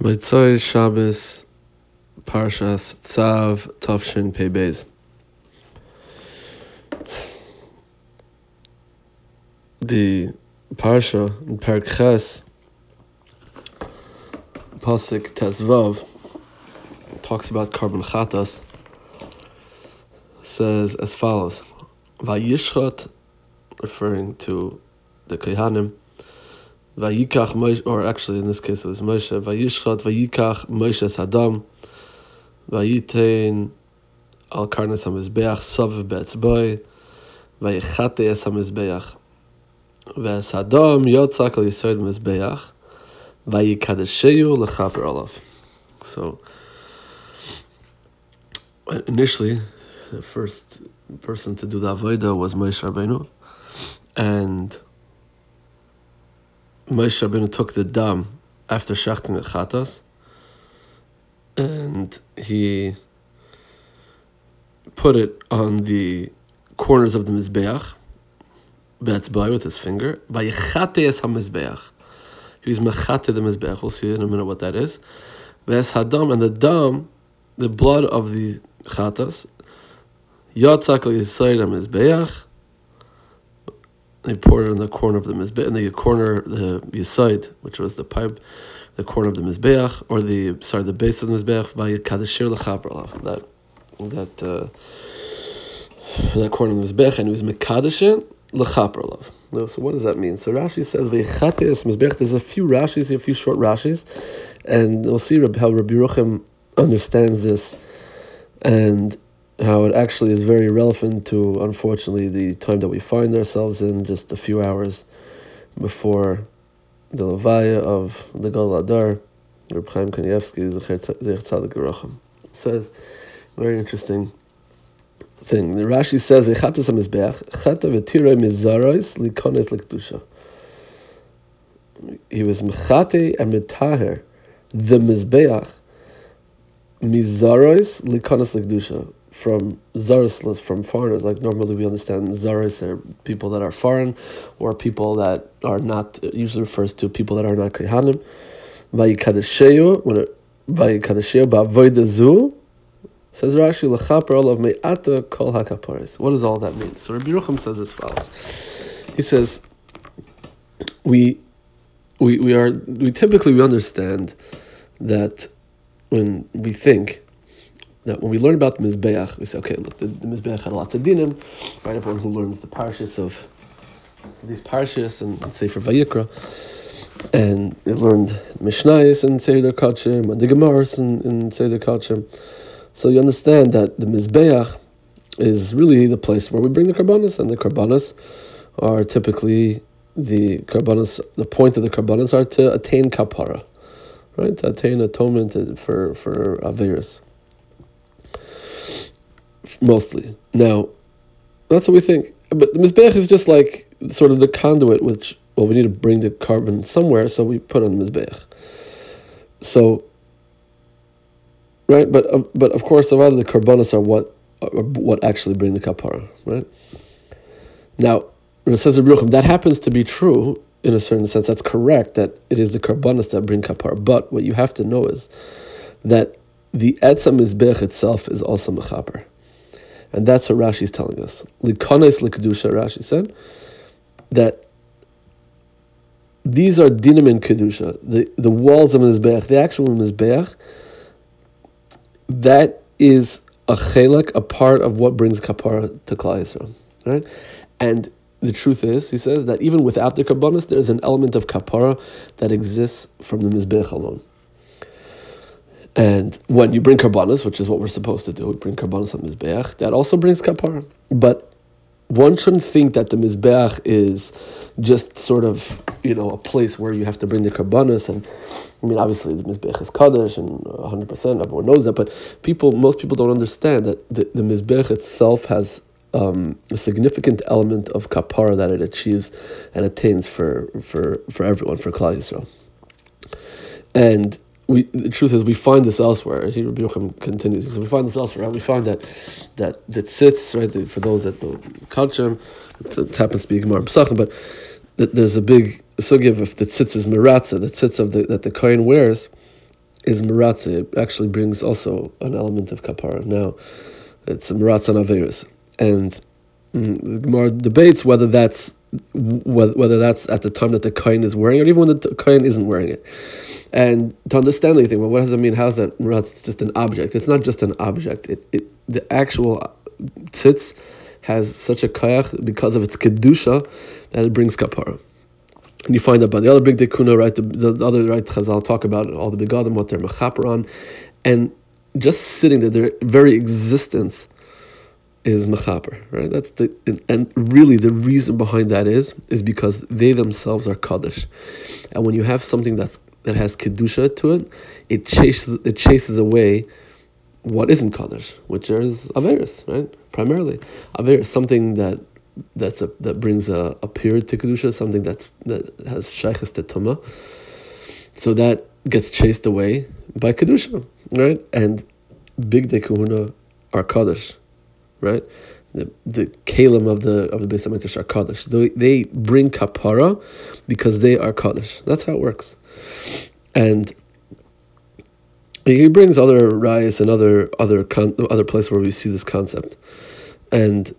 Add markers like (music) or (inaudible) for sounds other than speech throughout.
Motzoi Shabbos Parshas Tzav Tavshin Pei Beis. The Parsha in Perek Ches, Pasik Tezvav, talks about korban chatas, says as follows, Vayishchat, referring to the Kehanim, Vayikach Moshe, or actually in this case it was Moshe, Vayishchat Vayikach Moshe Sadam, Vayitain Al Karnas HaMizbeach Sav Be'etzboi, Vayichate Es HaMizbeach, Ve'esadam Yotzak Al Yisod Mizbeach, Vayikadesheyu Lechaper Olav. So, initially, the first person to do the Avodah was Moshe Rabbeinu, and Moshe Rabbeinu took the dam after shachting the chatas, and he put it on the corners of the mizbeach, be'etzbai with his finger. Vayechate es hamizbeach. He was mechate the mizbeach. We'll see in a minute what that is. Ve'es hadam and the dam, the blood of the chatas, yatzak al yisayid hamizbeach. They poured it in the corner of the mizbeach, in the corner, the yisaid, which was the pipe, the corner of the mizbeach, or the sorry, the base of the mizbeach, vayikadeshir lechaper That that uh, that corner of the mizbeach, and it was mekadeshin lechaper So what does that mean? So Rashi says vaychates mizbeach. There's a few Rashis, a few short Rashis, and we'll see how Rabbi Yerucham understands this, and how it actually is very relevant to, unfortunately, the time that we find ourselves in, just a few hours before the Levaya of the Gadol Hador, Reb Chaim Kanievsky, Zecher says, very interesting thing. The Rashi says, V'chatas ha-mizbeach, chata v'tirei mizarois likones l'kedusha. He was mechate and mitaher, the mizbeach, mizarois likones l'kedusha from Zaris, from foreigners. Like normally we understand Zaris are people that are foreign or people that are not, usually refers to people that are not Kehanim. Says Rashi, L'chaper olav me'ata kol hakaparis. What does all that mean? So Rabbi Yerucham says as follows. He says, we, we, we are, we typically we understand that when we think that when we learn about the Mizbeach, we say, okay, look, the, the Mizbeach had lots of dinim, right? Everyone who learns the parashas of these parashas and, and Sefer Vayikra, and they learned Mishnayos and Seder Kachim, and the Gemaras and, and Seder Kachim. So you understand that the Mizbeach is really the place where we bring the Karbanas, and the Karbanas are typically the Karbanas, the point of the Karbanas are to attain Kapara, right? To attain atonement for, for Averis mostly. Now, that's what we think. But the Mizbech is just like sort of the conduit, which, well, we need to bring the korban somewhere, so we put on the Mizbech. So, right? But, but of course, a lot of the korbanos are what, are what actually bring the kapara, right? Now, it says that happens to be true in a certain sense. That's correct that it is the korbanos that bring kapara. But what you have to know is that the etzam mizbech itself is also mechaper. And that's what Rashi is telling us. Likones likdusha, Rashi said, that these are dinim in kedusha, the, the walls of mizbeach, the actual mizbeach, that is a chelak, a part of what brings kapara to Klal right? And the truth is, he says that even without the karbonis, there is an element of kapara that exists from the mizbeach alone. And when you bring karbanas, which is what we're supposed to do, we bring karbanas on mizbeach. That also brings kapara. But one shouldn't think that the mizbeach is just sort of you know a place where you have to bring the karbanas. And I mean, obviously the mizbeach is kaddish and 100 percent everyone knows that. But people, most people don't understand that the, the mizbeach itself has um, a significant element of kapara that it achieves and attains for for for everyone for Klal Yisrael. And we, the truth is, we find this elsewhere. Here, Rabbi continues. He says, we find this elsewhere. Right? We find that that that sits right for those that know Kachem. It happens to be Gemara Pesachim, but there's a big sugya if the tzitz is miratza, the tzitz of the that the kohen wears, is Maratze. It actually brings also an element of kapara. Now, it's Maratze and Averis. And mm, the Gemara debates whether that's whether that's at the time that the kohen is wearing it, or even when the kohen isn't wearing it. And to understand anything, well, what does it mean? How's that? It's just an object. It's not just an object. It, it the actual tzitz has such a kayach because of its kedusha that it brings kapara. And you find that by the other bigdei kehuna, right? The, the other right Chazal talk about all the begadim, what they're mechaper on, and just sitting there, their very existence is mechaper, right? That's the and, really the reason behind that is is because they themselves are kaddish, and when you have something that's that has kedusha to it, it chases it chases away what isn't kaddish, which is averis, right? Primarily, averis, something that that's a that brings a, a period to kedusha, something that's that has shaykhs to tuma. So that gets chased away by kedusha, right? And bigdei kehuna are kaddish, right? The the kalim of the of the Beis are kaddish. They, they bring kapara because they are kaddish. That's how it works, and. He brings other rayas and other other con- other where we see this concept, and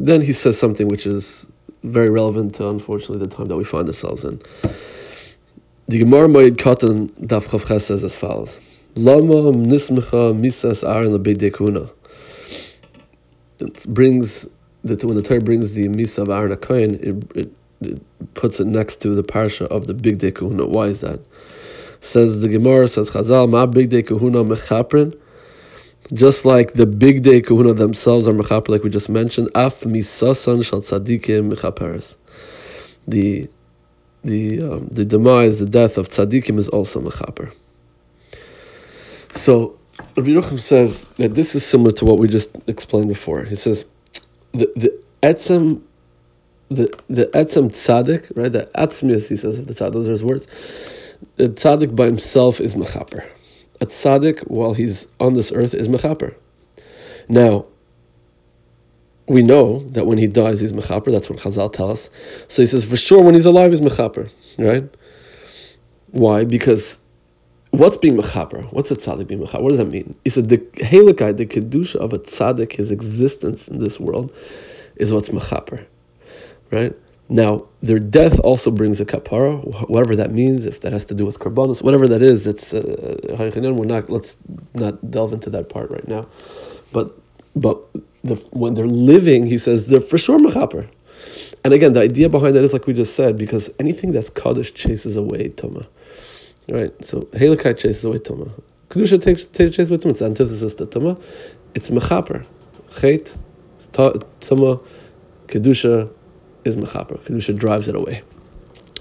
then he says something which is very relevant to, unfortunately, the time that we find ourselves in. The Gemara Moed Katan Daf says as follows: Lama nismecha misas aron lebedekuna. It brings that when the Torah brings the misa of Aaron Kohen, it, it, it, puts it next to the parsha of the bigdei kehuna. Why is that? Says the Gemara, says Chazal, ma bigdei kehuna mechaprin. Just like the bigdei kehuna themselves are mechaper, like we just mentioned, af misasan shal tzadikim mechaperes. The the um, the demise, the death of tzadikim is also mechaper. So Rabbi Yerucham says that this is similar to what we just explained before. He says the the etzem the the etzem tzaddik, right? The atzmius, he says of the tzaddik, those are his words. The tzaddik by himself is mechaper a tzaddik while he's on this earth is mechaper. Now, we know that when he dies, he's mechaper. That's what Chazal tell us. So he says, for sure, when he's alive, he's mechaper, right? Why? Because what's being mechaper? What's a tzaddik being mechaper? What does that mean? He said the helikai, the kedusha of a tzaddik, his existence in this world, is what's mechaper, right? Now, their death also brings a kapara, whatever that means, if that has to do with korbanos, whatever that is, it's uh, we're not let's not delve into that part right now. But but the, when they're living, he says they're for sure mechaper. And again, the idea behind that is like we just said, because anything that's kaddish chases away tuma, right? So helikai chases away tuma. Kedusha takes, chases away tuma. It's antithesis to tuma. It's mechaper, chet, tuma, kedusha is mechaper. Kedusha drives it away.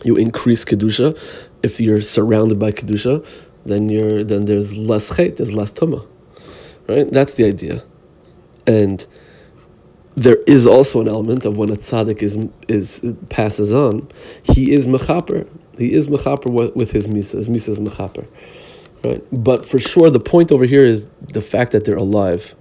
You increase kedusha. If you're surrounded by kedusha, then you're then there's less chait, there's less tuma, right? That's the idea, and there is also an element of when a tzaddik is is passes on, he is mechaper. He is mechaper with his misa. His misa is mechaper, right? But for sure, the point over here is the fact that they're alive,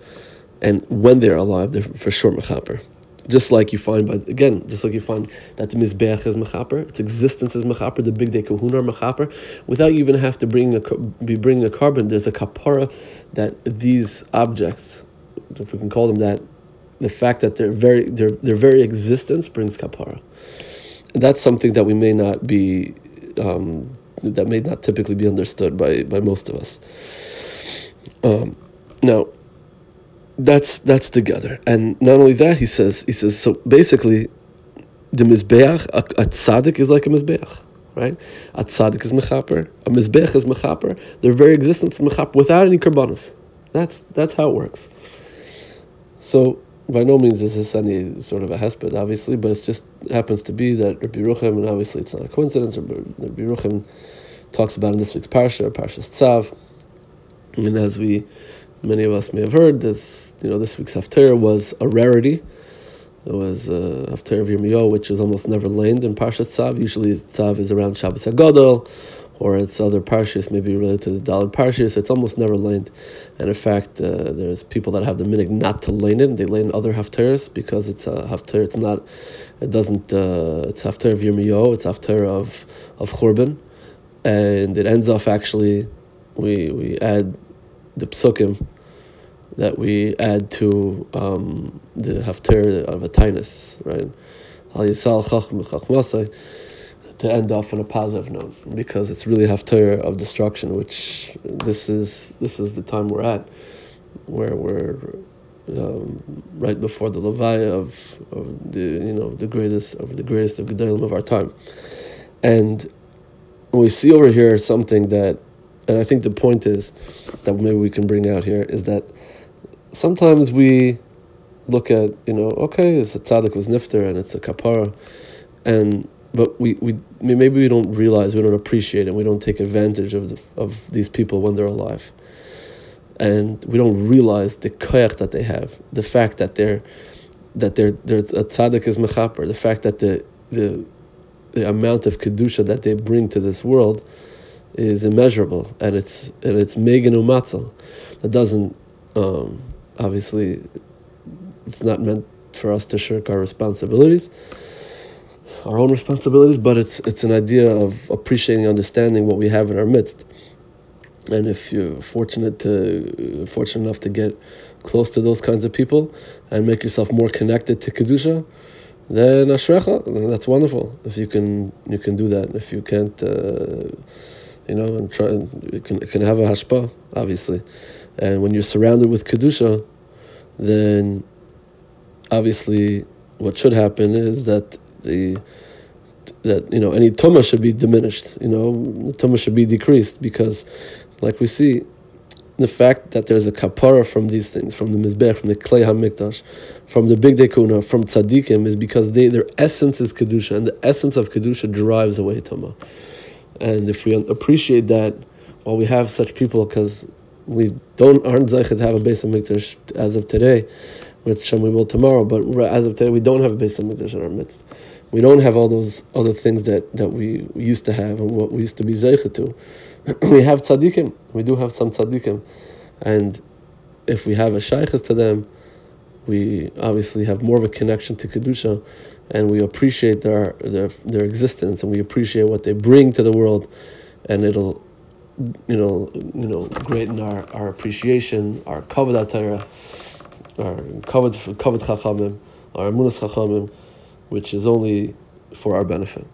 and when they're alive, they're for sure mechaper. Just like you find, but again, just like you find that the mizbeach is mechaper, its existence is mechaper, the bigdei kehuna mechaper, without you even have to bring a, be bringing a korban. There's a kapara that these objects, if we can call them that, the fact that their very their their very existence brings kapara. That's something that we may not be, um, that may not typically be understood by by most of us. Um, now that's that's together. And not only that, he says he says so basically, the mizbeach a, a tzaddik is like a mizbeach, right? A tzaddik is mechaper, a mizbeach is mechaper. Their very existence is mechaper without any karbanas. That's that's how it works. So by no means is this any sort of a hesped, obviously, but it just happens to be that Rabbi Yerucham, and obviously it's not a coincidence. Rabbi, Rabbi Yerucham talks about in this week's parsha, Parshas Tzav, and as we many of us may have heard this. You know, this week's haftarah was a rarity. It was uh, haftarah of Yirmiyahu, which is almost never learned in Parshat Tzav. Usually, Tzav is around Shabbos Hagadol, or it's other parshas, maybe related to the Daled parshas. It's almost never learned, and in fact, uh, there's people that have the minig not to learn it. They learn other haftarahs because it's a haftarah. It's not. It doesn't. Uh, it's haftarah of Yirmiyahu. It's haftarah of of Churban, and it ends off actually we we add the psukim that we add to um, the haftar of a tainus, right? To end off on a positive note, because it's really haftar of destruction, which this is this is the time we're at, where we're um, right before the levaya of, of the you know the greatest of the greatest of gedolim of our time, and we see over here something that, and I think the point is that maybe we can bring out here is that sometimes we look at you know okay it's a tzaddik was nifter and it's a kapara, and but we, we maybe we don't realize we don't appreciate it we don't take advantage of the, of these people when they're alive, and we don't realize the koyach that they have the fact that they're that they're, they're a tzaddik is mechaper the fact that the the the amount of kedusha that they bring to this world is immeasurable, and it's and it's megan umatzal. That doesn't um, obviously it's not meant for us to shirk our responsibilities, our own responsibilities, but it's it's an idea of appreciating, understanding what we have in our midst. And if you're fortunate to fortunate enough to get close to those kinds of people and make yourself more connected to kedusha, then ashrecha, that's wonderful. If you can, you can do that. If you can't, uh, you know, and try, it can, it can have a hashpa, obviously. And when you're surrounded with kedusha, then obviously what should happen is that the that you know any tuma should be diminished. You know, tuma should be decreased because, like we see, the fact that there's a kapara from these things, from the mizbech, from the klei hamikdash, from the bigdei kehuna, from tzaddikim, is because they their essence is kedusha, and the essence of kedusha drives away tuma. And if we appreciate that, while we have such people, because we don't aren't zeichet to have a base of mikdash as of today, which Shem we will tomorrow, but as of today we don't have a base of mikdash in our midst. We don't have all those other things that, that we used to have and what we used to be zeichet to. (clears throat) we have tzaddikim. We do have some tzaddikim, and if we have a shaykhs to them, we obviously have more of a connection to kedusha, and we appreciate their their their existence, and we appreciate what they bring to the world, and it'll, you know, you know, greaten our, our appreciation, our kavod Torah, our kavod kavod chachamim, our emunas chachamim, which is only for our benefit.